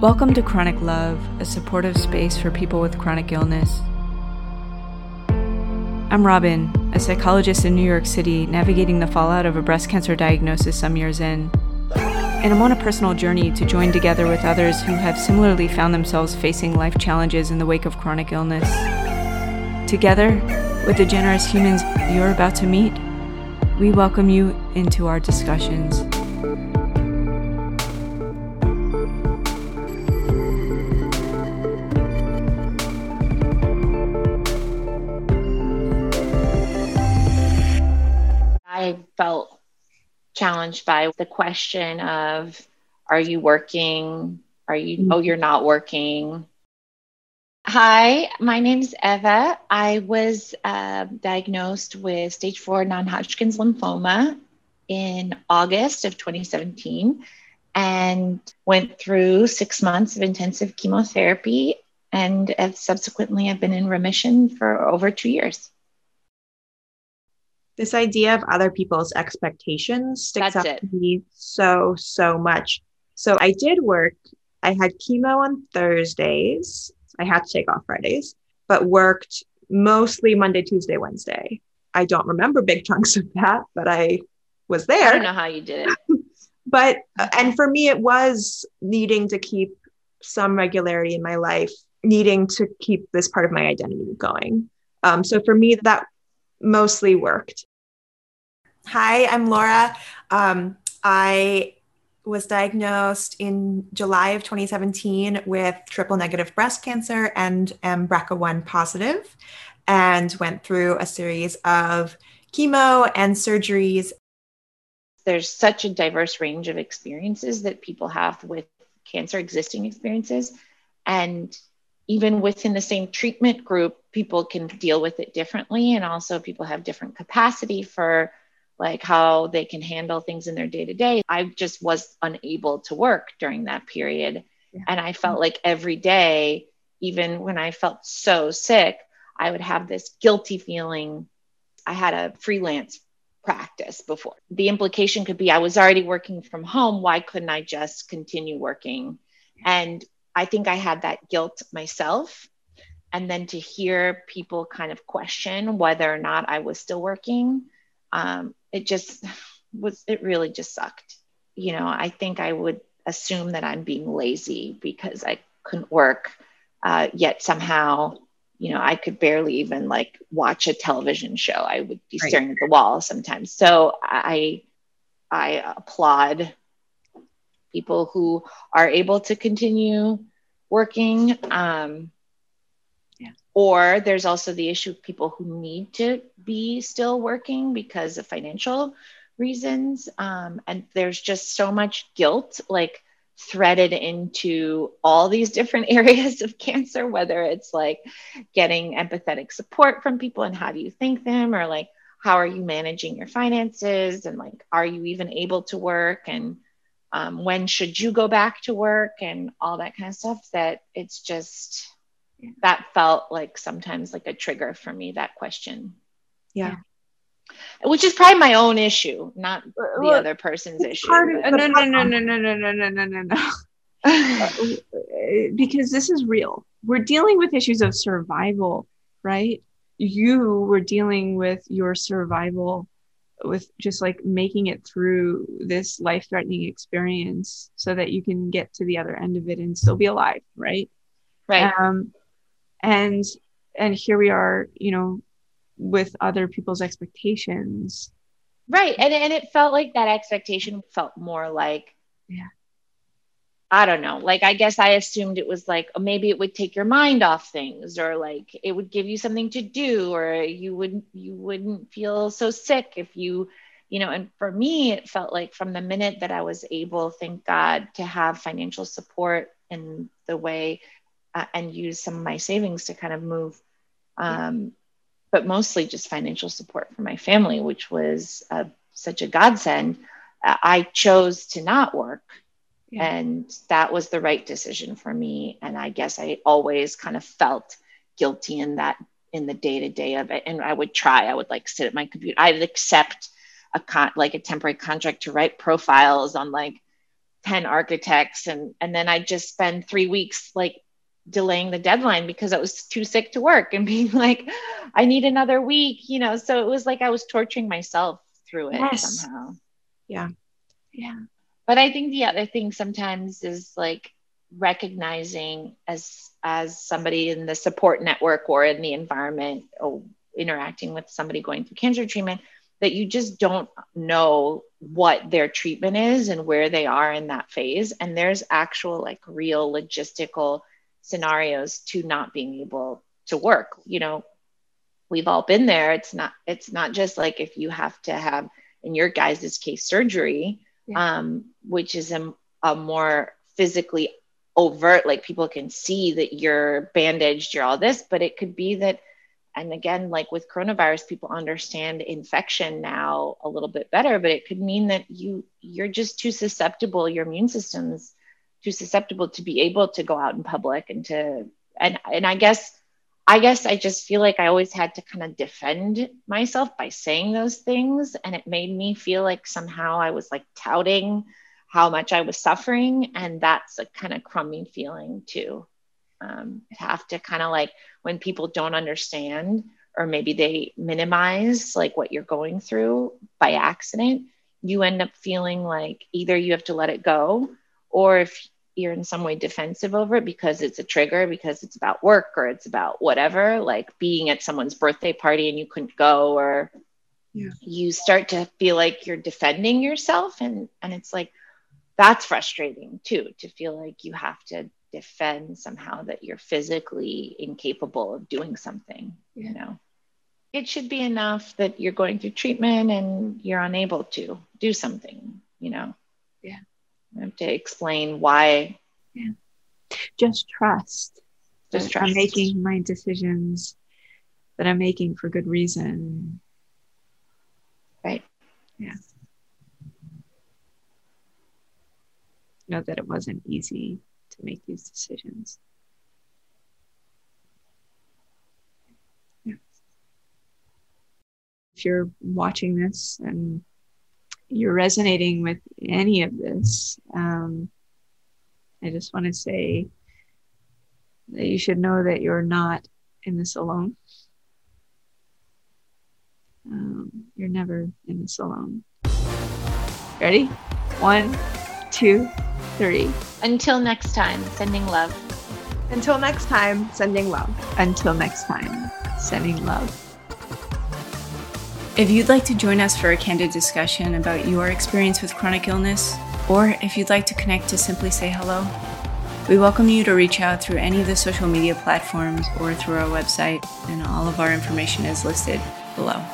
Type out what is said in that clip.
Welcome to Chronic Love, a supportive space for people with chronic illness. I'm Robin, a psychologist in New York City navigating the fallout of a breast cancer diagnosis some years in. And I'm on a personal journey to join together with others who have similarly found themselves facing life challenges in the wake of chronic illness. Together, with the generous humans you're about to meet, we welcome you into our discussions. I felt challenged by the question of are you working? Are you, mm-hmm. oh, you're not working. Hi, my name's Eva. I was uh, diagnosed with stage four non Hodgkin's lymphoma in August of 2017 and went through six months of intensive chemotherapy and have subsequently have been in remission for over two years this idea of other people's expectations sticks That's up it. to me so so much. So i did work i had chemo on thursdays. I had to take off fridays but worked mostly monday tuesday wednesday. I don't remember big chunks of that but i was there i don't know how you did it. But and for me it was needing to keep some regularity in my life needing to keep this part of my identity going. Um, so for me that mostly worked Hi, I'm Laura. Um, I was diagnosed in July of 2017 with triple negative breast cancer and am BRCA1 positive, and went through a series of chemo and surgeries. There's such a diverse range of experiences that people have with cancer, existing experiences. And even within the same treatment group, people can deal with it differently. And also, people have different capacity for like how they can handle things in their day to day. I just was unable to work during that period. Yeah. And I felt like every day, even when I felt so sick, I would have this guilty feeling. I had a freelance practice before. The implication could be I was already working from home. Why couldn't I just continue working? And I think I had that guilt myself. And then to hear people kind of question whether or not I was still working, um, it just was it really just sucked. You know i think i would assume that i'm being lazy because i couldn't work uh, yet somehow you know i could barely even like watch a television show. I would be right. staring at the wall sometimes. So i i applaud people who are able to continue working um, or there's also the issue of people who need to be still working because of financial reasons. Um, and there's just so much guilt, like threaded into all these different areas of cancer, whether it's like getting empathetic support from people and how do you thank them, or like how are you managing your finances, and like are you even able to work, and um, when should you go back to work, and all that kind of stuff. That it's just that felt like sometimes like a trigger for me that question. Yeah, yeah. which is probably my own issue not the well, other person's issue no no no no no no no no no no no no. Because this is real. We're dealing with issues of survival right? You were dealing with your survival with just like making it through this life threatening experience so that you can get to the other end of it and still be alive right? Right. Um and and here we are you know with other people's expectations right and, and it felt like that expectation felt more like yeah I don't know. Like, I guess I assumed it was like oh, maybe it would take your mind off things, or like it would give you something to do, or you wouldn't you wouldn't feel so sick if you, you know. And for me, it felt like from the minute that I was able, thank God, to have financial support in the way uh, and use some of my savings to kind of move. Um, but mostly just financial support for my family, which was uh, such a godsend. Uh, I chose to not work. Yeah. And that was the right decision for me. And I guess I always kind of felt guilty in that, in the day to day of it. And I would try, I would like sit at my computer, I'd accept a con like a temporary contract to write profiles on like 10 architects and and then I'd just spend three weeks like delaying the deadline because i was too sick to work and being like i need another week you know? So it was like i was torturing myself through it yes. somehow. Yeah. Yeah. But i think the other thing sometimes is like recognizing as as somebody in the support network or in the environment or interacting with somebody going through cancer treatment that you just don't know what their treatment is and where they are in that phase. And there's actual like real logistical scenarios to not being able to work you know we've all been there it's not it's not just like if you have to have in your guys' case surgery yeah. um, which is a, a more physically overt like people can see that you're bandaged you're all this but it could be that and again like with coronavirus people understand infection now a little bit better but it could mean that you you're just too susceptible your immune system's too susceptible to be able to go out in public and to and and i guess i guess i just feel like i always had to kind of defend myself by saying those things and it made me feel like somehow i was like touting how much i was suffering and that's a kind of crummy feeling too. Um, have to kind of like when people don't understand or maybe they minimize like what you're going through by accident you end up feeling like either you have to let it go or if you're in some way defensive over it because it's a trigger because it's about work or it's about whatever like being at someone's birthday party and you couldn't go or yeah. you start to feel like you're defending yourself and and it's like that's frustrating too to feel like you have to defend somehow that you're physically incapable of doing something yeah. you know it should be enough that you're going through treatment and you're unable to do something you know yeah I have to explain why yeah just trust just trust. I'm making my decisions that I'm making for good reason right yeah know that it wasn't easy to make these decisions. Yeah. If you're watching this and you're resonating with any of this, um, I just want to say that you should know that you're not in this alone. Um, you're never in this alone. Ready? One, two, three. Until next time, sending love. Until next time, sending love. Until next time, sending love. If you'd like to join us for a candid discussion about your experience with chronic illness, or if you'd like to connect to simply say hello, we welcome you to reach out through any of the social media platforms or through our website, and all of our information is listed below.